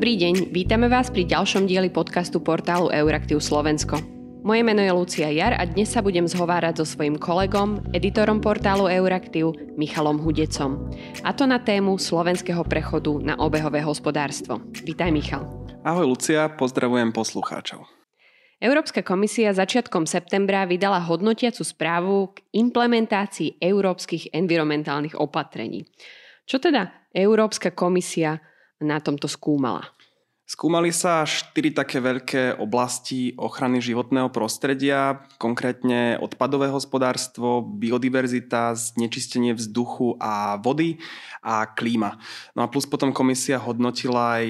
Dobrý deň, vítame vás pri ďalšom dieli podcastu portálu Euraktiv Slovensko. Moje meno je Lucia Jar a dnes sa budem zhovárať so svojím kolegom, editorom portálu Euraktiv, Michalom Hudecom. A to na tému slovenského prechodu na obehové hospodárstvo. Vítaj Michal. Ahoj Lucia, pozdravujem poslucháčov. Európska komisia začiatkom septembra vydala hodnotiacu správu k implementácii európskych environmentálnych opatrení. Čo teda Európska komisia na tomto skúmala? Skúmali sa štyri také veľké oblasti ochrany životného prostredia, konkrétne odpadové hospodárstvo, biodiverzita, znečistenie vzduchu a vody a klíma. No a plus potom komisia hodnotila aj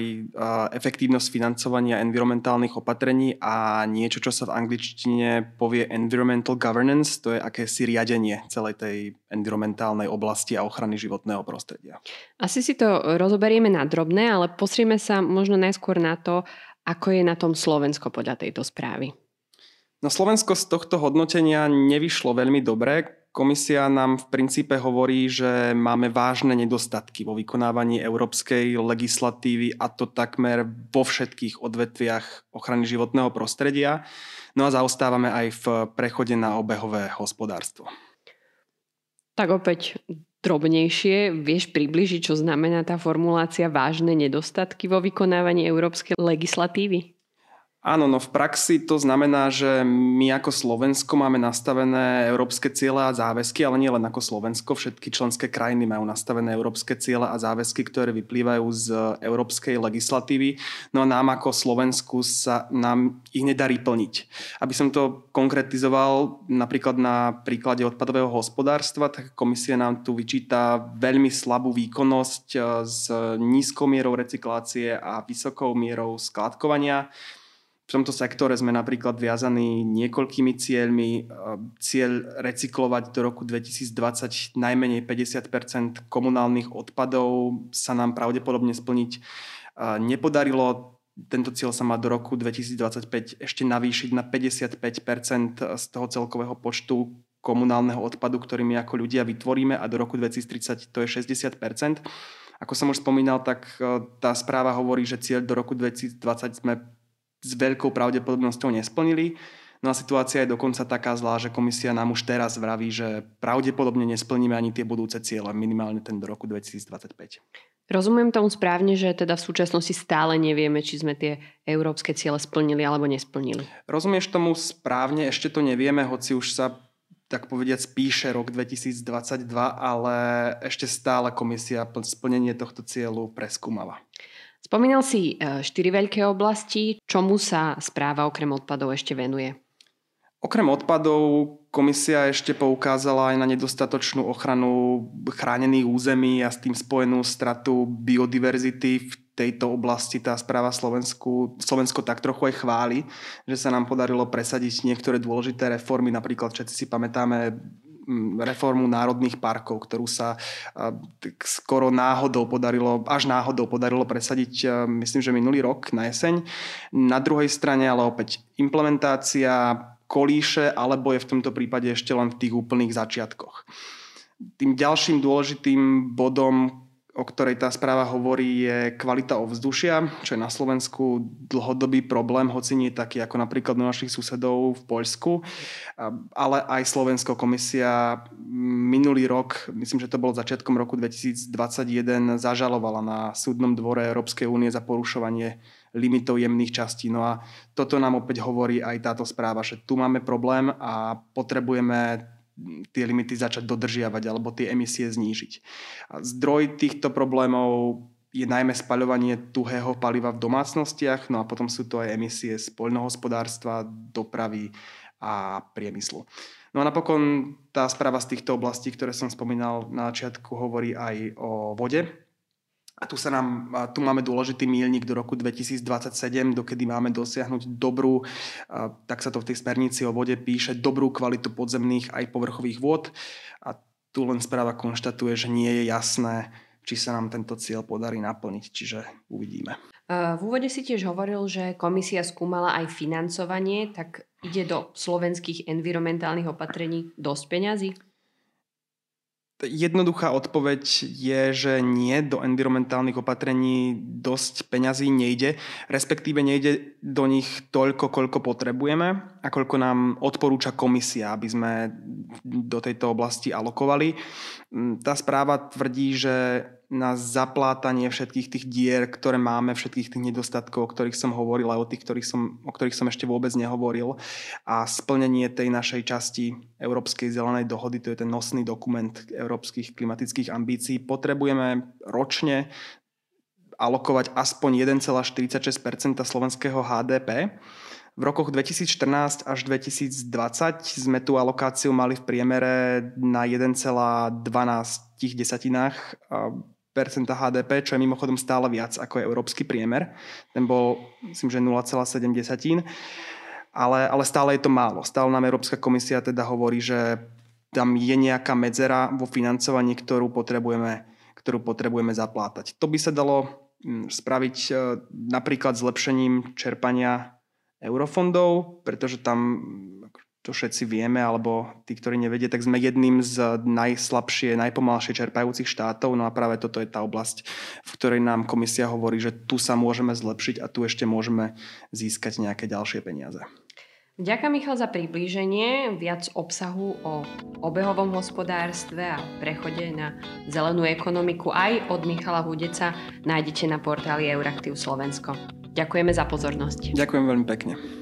efektívnosť financovania environmentálnych opatrení a niečo, čo sa v angličtine povie environmental governance, to je akési riadenie celej tej environmentálnej oblasti a ochrany životného prostredia. Asi si to rozoberieme na drobné, ale posrieme sa možno najskôr skôr na to, ako je na tom Slovensko podľa tejto správy. No Slovensko z tohto hodnotenia nevyšlo veľmi dobre. Komisia nám v princípe hovorí, že máme vážne nedostatky vo vykonávaní európskej legislatívy a to takmer vo všetkých odvetviach ochrany životného prostredia. No a zaostávame aj v prechode na obehové hospodárstvo. Tak opäť drobnejšie. Vieš približiť, čo znamená tá formulácia vážne nedostatky vo vykonávaní európskej legislatívy? Áno, no v praxi to znamená, že my ako Slovensko máme nastavené európske ciele a záväzky, ale nie len ako Slovensko, všetky členské krajiny majú nastavené európske ciele a záväzky, ktoré vyplývajú z európskej legislatívy. No a nám ako Slovensku sa nám ich nedarí plniť. Aby som to konkretizoval napríklad na príklade odpadového hospodárstva, tak komisia nám tu vyčíta veľmi slabú výkonnosť eh, s nízkou mierou recyklácie a vysokou mierou skladkovania v tomto sektore sme napríklad viazaní niekoľkými cieľmi. Cieľ recyklovať do roku 2020 najmenej 50% komunálnych odpadov sa nám pravdepodobne splniť nepodarilo. Tento cieľ sa má do roku 2025 ešte navýšiť na 55% z toho celkového počtu komunálneho odpadu, ktorý my ako ľudia vytvoríme a do roku 2030 to je 60% Ako som už spomínal, tak tá správa hovorí, že cieľ do roku 2020 sme s veľkou pravdepodobnosťou nesplnili. No a situácia je dokonca taká zlá, že komisia nám už teraz vraví, že pravdepodobne nesplníme ani tie budúce ciele, minimálne ten do roku 2025. Rozumiem tomu správne, že teda v súčasnosti stále nevieme, či sme tie európske ciele splnili alebo nesplnili. Rozumieš tomu správne, ešte to nevieme, hoci už sa tak povediať spíše rok 2022, ale ešte stále komisia splnenie tohto cieľu preskúmala. Spomínal si e, štyri veľké oblasti. Čomu sa správa okrem odpadov ešte venuje? Okrem odpadov komisia ešte poukázala aj na nedostatočnú ochranu chránených území a s tým spojenú stratu biodiverzity v tejto oblasti tá správa Slovensku, Slovensko tak trochu aj chváli, že sa nám podarilo presadiť niektoré dôležité reformy, napríklad všetci si pamätáme reformu národných parkov, ktorú sa skoro náhodou podarilo, až náhodou podarilo presadiť, myslím, že minulý rok na jeseň. Na druhej strane ale opäť implementácia kolíše, alebo je v tomto prípade ešte len v tých úplných začiatkoch. Tým ďalším dôležitým bodom, o ktorej tá správa hovorí, je kvalita ovzdušia, čo je na Slovensku dlhodobý problém, hoci nie taký ako napríklad u našich susedov v Poľsku. Ale aj Slovenská komisia minulý rok, myslím, že to bolo začiatkom roku 2021, zažalovala na súdnom dvore Európskej únie za porušovanie limitov jemných častí. No a toto nám opäť hovorí aj táto správa, že tu máme problém a potrebujeme tie limity začať dodržiavať alebo tie emisie znížiť. A zdroj týchto problémov je najmä spaľovanie tuhého paliva v domácnostiach, no a potom sú to aj emisie z poľnohospodárstva, dopravy a priemyslu. No a napokon tá správa z týchto oblastí, ktoré som spomínal na začiatku, hovorí aj o vode, a tu, sa nám, tu máme dôležitý mílnik do roku 2027, dokedy máme dosiahnuť dobrú, tak sa to v tej smernici o vode píše, dobrú kvalitu podzemných aj povrchových vôd. A tu len správa konštatuje, že nie je jasné, či sa nám tento cieľ podarí naplniť, čiže uvidíme. V úvode si tiež hovoril, že komisia skúmala aj financovanie, tak ide do slovenských environmentálnych opatrení dosť peňazí? Jednoduchá odpoveď je, že nie, do environmentálnych opatrení dosť peňazí nejde, respektíve nejde do nich toľko, koľko potrebujeme a koľko nám odporúča komisia, aby sme do tejto oblasti alokovali. Tá správa tvrdí, že na zaplátanie všetkých tých dier, ktoré máme, všetkých tých nedostatkov, o ktorých som hovoril a o tých, ktorých som, o ktorých som ešte vôbec nehovoril a splnenie tej našej časti Európskej zelenej dohody, to je ten nosný dokument európskych klimatických ambícií, potrebujeme ročne alokovať aspoň 1,46% slovenského HDP. V rokoch 2014 až 2020 sme tú alokáciu mali v priemere na 1,12 desatinách HDP, čo je mimochodom stále viac ako je európsky priemer. Ten bol, myslím, že 0,7. Ale, ale stále je to málo. Stále nám Európska komisia teda hovorí, že tam je nejaká medzera vo financovaní, ktorú potrebujeme, ktorú potrebujeme zaplátať. To by sa dalo hm, spraviť e, napríklad zlepšením čerpania eurofondov, pretože tam to všetci vieme, alebo tí, ktorí nevedie, tak sme jedným z najslabšie, najpomalšie čerpajúcich štátov. No a práve toto je tá oblasť, v ktorej nám komisia hovorí, že tu sa môžeme zlepšiť a tu ešte môžeme získať nejaké ďalšie peniaze. Ďakujem Michal za priblíženie, viac obsahu o obehovom hospodárstve a prechode na zelenú ekonomiku aj od Michala Hudeca nájdete na portáli Euraktiv Slovensko. Ďakujeme za pozornosť. Ďakujem veľmi pekne.